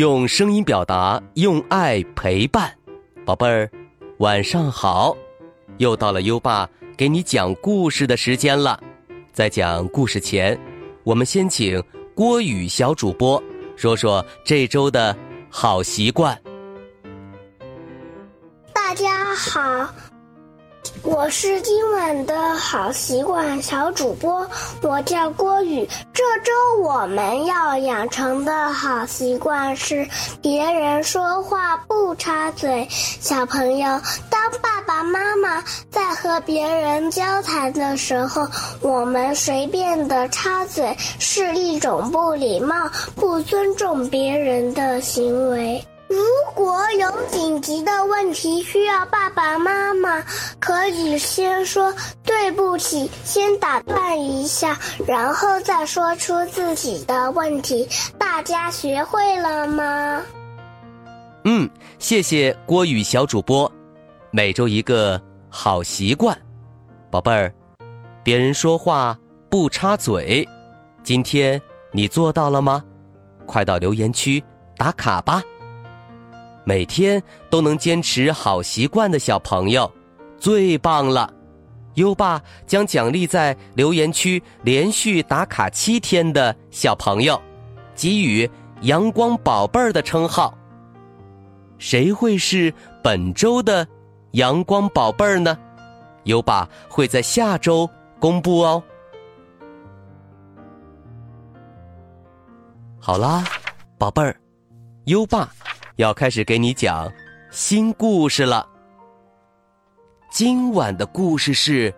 用声音表达，用爱陪伴。宝贝儿，晚上好！又到了优爸给你讲故事的时间了。在讲故事前，我们先请郭宇小主播说说这周的好习惯。大家好。我是今晚的好习惯小主播，我叫郭宇。这周我们要养成的好习惯是别人说话不插嘴。小朋友，当爸爸妈妈在和别人交谈的时候，我们随便的插嘴是一种不礼貌、不尊重别人的行为。如果有紧急的问题需要爸爸妈妈，可以先说对不起，先打断一下，然后再说出自己的问题。大家学会了吗？嗯，谢谢郭宇小主播。每周一个好习惯，宝贝儿，别人说话不插嘴。今天你做到了吗？快到留言区打卡吧。每天都能坚持好习惯的小朋友，最棒了！优爸将奖励在留言区连续打卡七天的小朋友，给予“阳光宝贝儿”的称号。谁会是本周的“阳光宝贝儿”呢？优爸会在下周公布哦。好啦，宝贝儿，优爸。要开始给你讲新故事了。今晚的故事是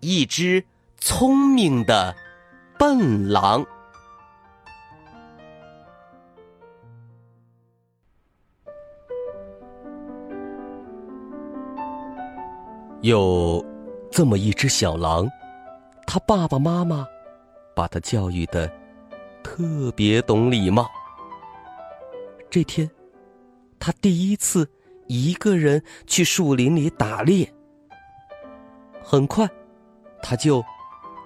一只聪明的笨狼。有这么一只小狼，他爸爸妈妈把他教育的特别懂礼貌。这天，他第一次一个人去树林里打猎。很快，他就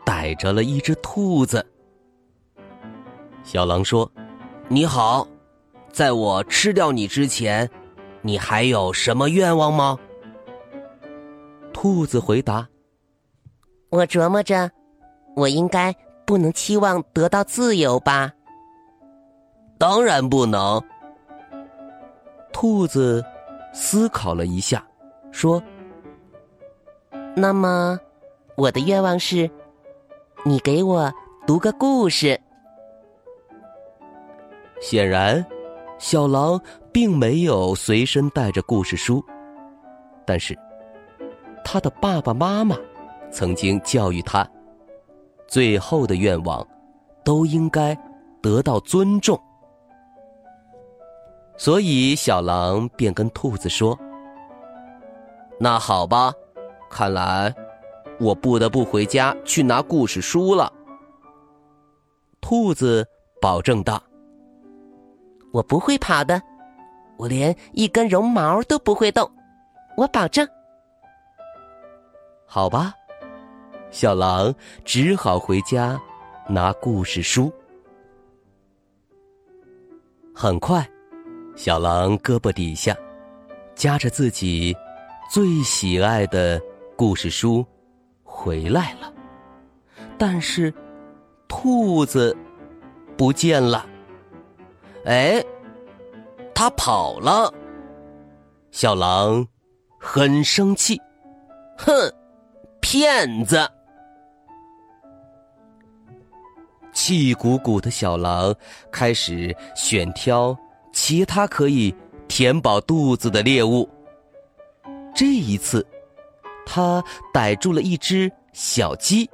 逮着了一只兔子。小狼说：“你好，在我吃掉你之前，你还有什么愿望吗？”兔子回答：“我琢磨着，我应该不能期望得到自由吧？当然不能。”兔子思考了一下，说：“那么，我的愿望是，你给我读个故事。”显然，小狼并没有随身带着故事书，但是，他的爸爸妈妈曾经教育他，最后的愿望都应该得到尊重。所以，小狼便跟兔子说：“那好吧，看来我不得不回家去拿故事书了。”兔子保证道：“我不会跑的，我连一根绒毛都不会动，我保证。”好吧，小狼只好回家拿故事书。很快。小狼胳膊底下夹着自己最喜爱的故事书回来了，但是兔子不见了。哎，它跑了！小狼很生气，哼，骗子！气鼓鼓的小狼开始选挑。其他可以填饱肚子的猎物。这一次，他逮住了一只小鸡。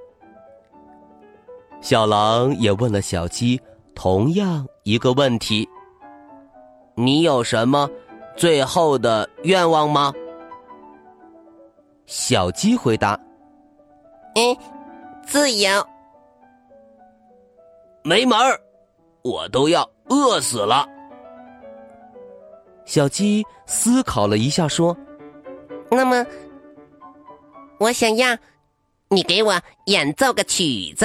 小狼也问了小鸡同样一个问题：“你有什么最后的愿望吗？”小鸡回答：“嗯，自由。”没门儿，我都要饿死了。小鸡思考了一下，说：“那么，我想要你给我演奏个曲子。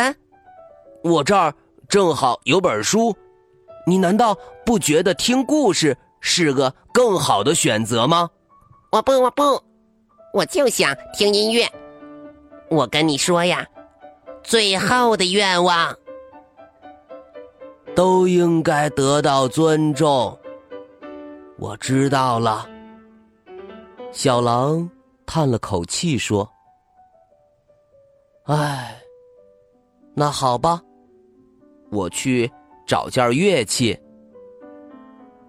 我这儿正好有本书，你难道不不觉得听故事是个更好的选择吗？我不，我不，我就想听音乐。我跟你说呀，最后的愿望都应该得到尊重。我知道了。小狼叹了口气说：“唉，那好吧，我去找件乐器。”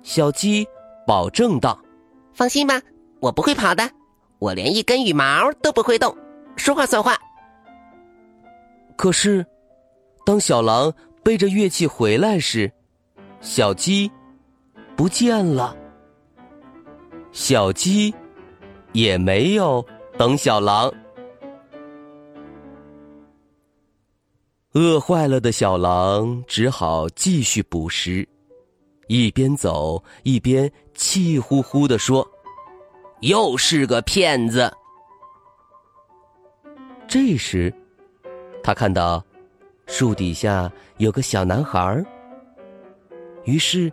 小鸡保证道：“放心吧，我不会跑的，我连一根羽毛都不会动，说话算话。”可是，当小狼背着乐器回来时，小鸡不见了。小鸡。也没有等小狼，饿坏了的小狼只好继续捕食，一边走一边气呼呼的说：“又是个骗子。”这时，他看到树底下有个小男孩，于是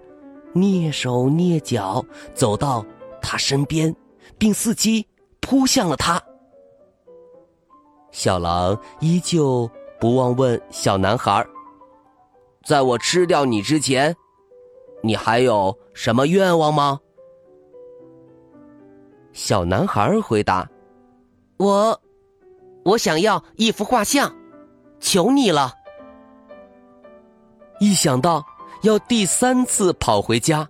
蹑手蹑脚走到他身边。并伺机扑向了他。小狼依旧不忘问小男孩：“在我吃掉你之前，你还有什么愿望吗？”小男孩回答：“我，我想要一幅画像，求你了。”一想到要第三次跑回家，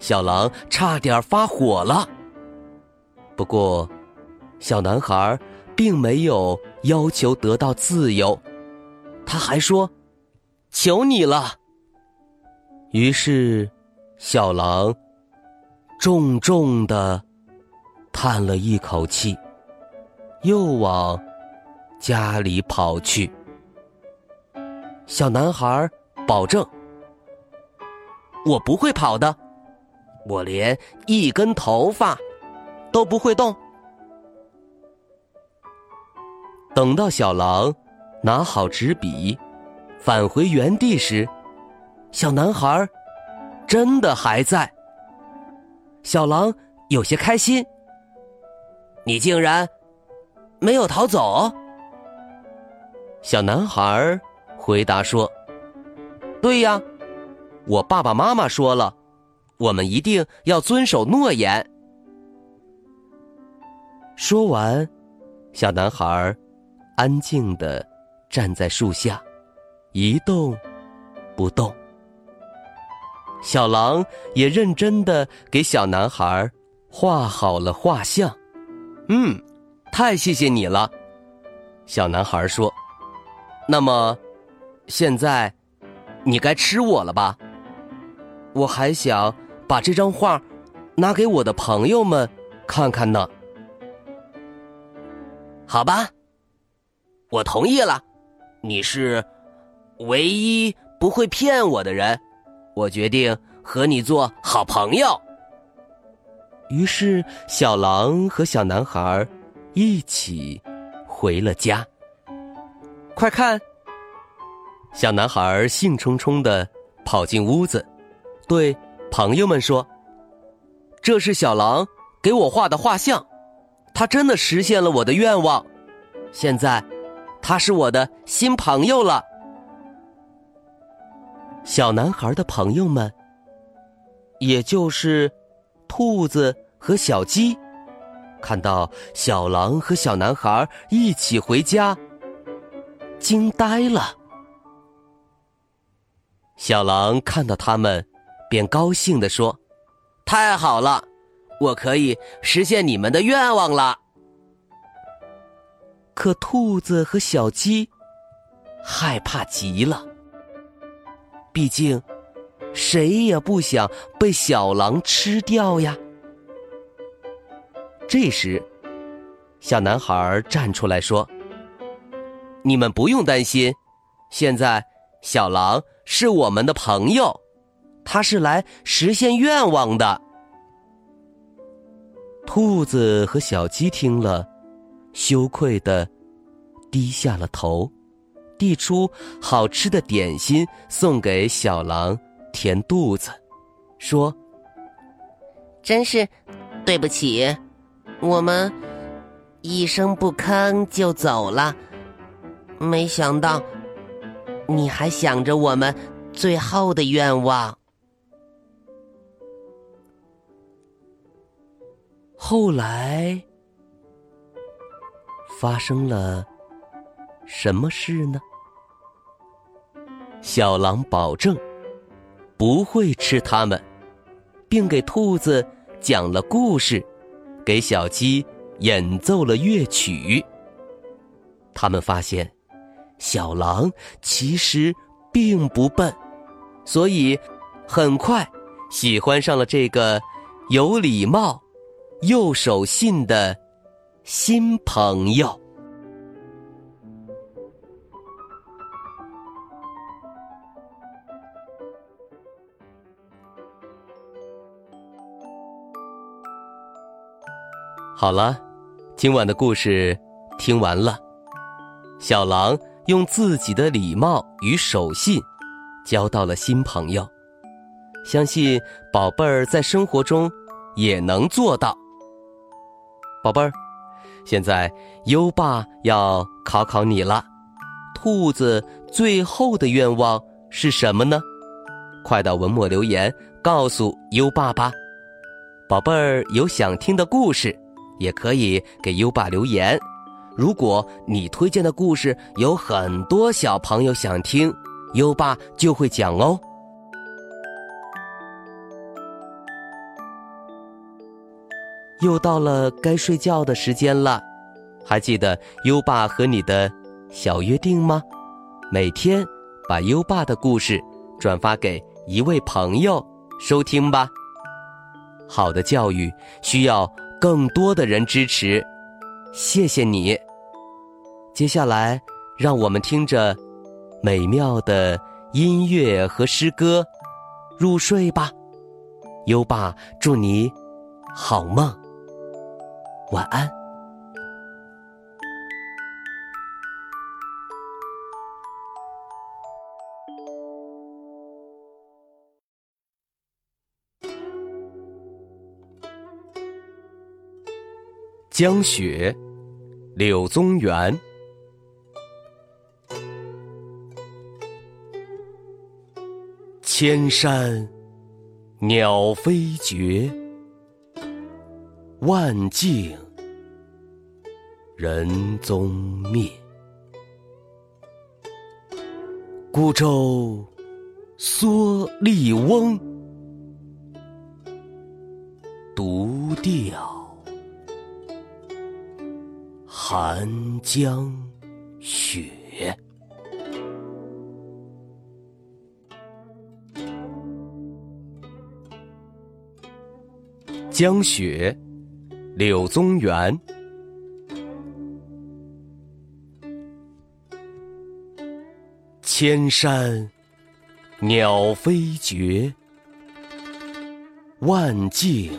小狼差点发火了。不过，小男孩并没有要求得到自由，他还说：“求你了。”于是，小狼重重的叹了一口气，又往家里跑去。小男孩保证：“我不会跑的，我连一根头发。”都不会动。等到小狼拿好纸笔，返回原地时，小男孩真的还在。小狼有些开心：“你竟然没有逃走？”小男孩回答说：“对呀，我爸爸妈妈说了，我们一定要遵守诺言。”说完，小男孩安静的站在树下，一动不动。小狼也认真的给小男孩画好了画像。嗯，太谢谢你了，小男孩说。那么，现在你该吃我了吧？我还想把这张画拿给我的朋友们看看呢。好吧，我同意了。你是唯一不会骗我的人，我决定和你做好朋友。于是，小狼和小男孩一起回了家。快看，小男孩兴冲冲的跑进屋子，对朋友们说：“这是小狼给我画的画像。”他真的实现了我的愿望，现在他是我的新朋友了。小男孩的朋友们，也就是兔子和小鸡，看到小狼和小男孩一起回家，惊呆了。小狼看到他们，便高兴地说：“太好了！”我可以实现你们的愿望了，可兔子和小鸡害怕极了。毕竟，谁也不想被小狼吃掉呀。这时，小男孩站出来说：“你们不用担心，现在小狼是我们的朋友，他是来实现愿望的。”兔子和小鸡听了，羞愧的低下了头，递出好吃的点心送给小狼填肚子。说：“真是对不起，我们一声不吭就走了，没想到你还想着我们最后的愿望。”后来发生了什么事呢？小狼保证不会吃它们，并给兔子讲了故事，给小鸡演奏了乐曲。他们发现，小狼其实并不笨，所以很快喜欢上了这个有礼貌又守信的新朋友。好了，今晚的故事听完了。小狼用自己的礼貌与守信，交到了新朋友。相信宝贝儿在生活中也能做到。宝贝儿，现在优爸要考考你了：兔子最后的愿望是什么呢？快到文末留言告诉优爸吧。宝贝儿有想听的故事。也可以给优爸留言。如果你推荐的故事有很多小朋友想听，优爸就会讲哦。又到了该睡觉的时间了，还记得优爸和你的小约定吗？每天把优爸的故事转发给一位朋友收听吧。好的教育需要。更多的人支持，谢谢你。接下来，让我们听着美妙的音乐和诗歌入睡吧。优爸，祝你好梦，晚安。江雪，柳宗元。千山鸟飞绝，万径人踪灭。孤舟蓑笠翁，独钓。寒江雪，江雪，柳宗元。千山鸟飞绝，万径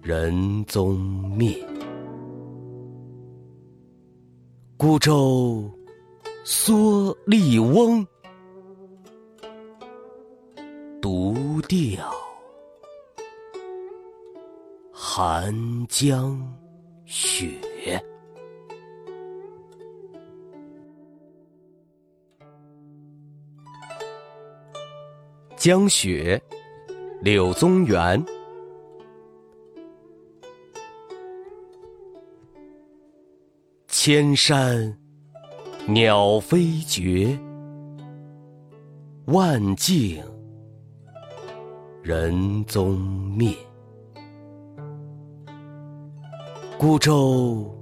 人踪灭。孤舟蓑笠翁，独钓寒江雪。江雪，柳宗元。千山鸟飞绝，万径人踪灭。孤舟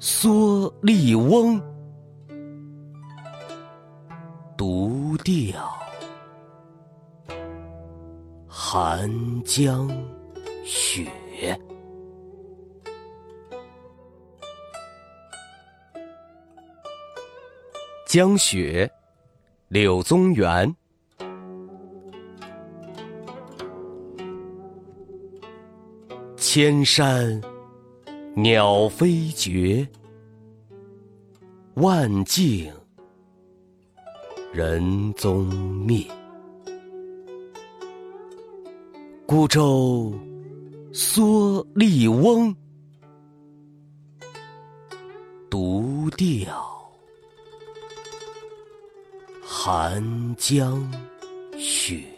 蓑笠翁，独钓寒江雪。江雪，柳宗元。千山鸟飞绝，万径人踪灭。孤舟蓑笠翁，独钓寒江雪。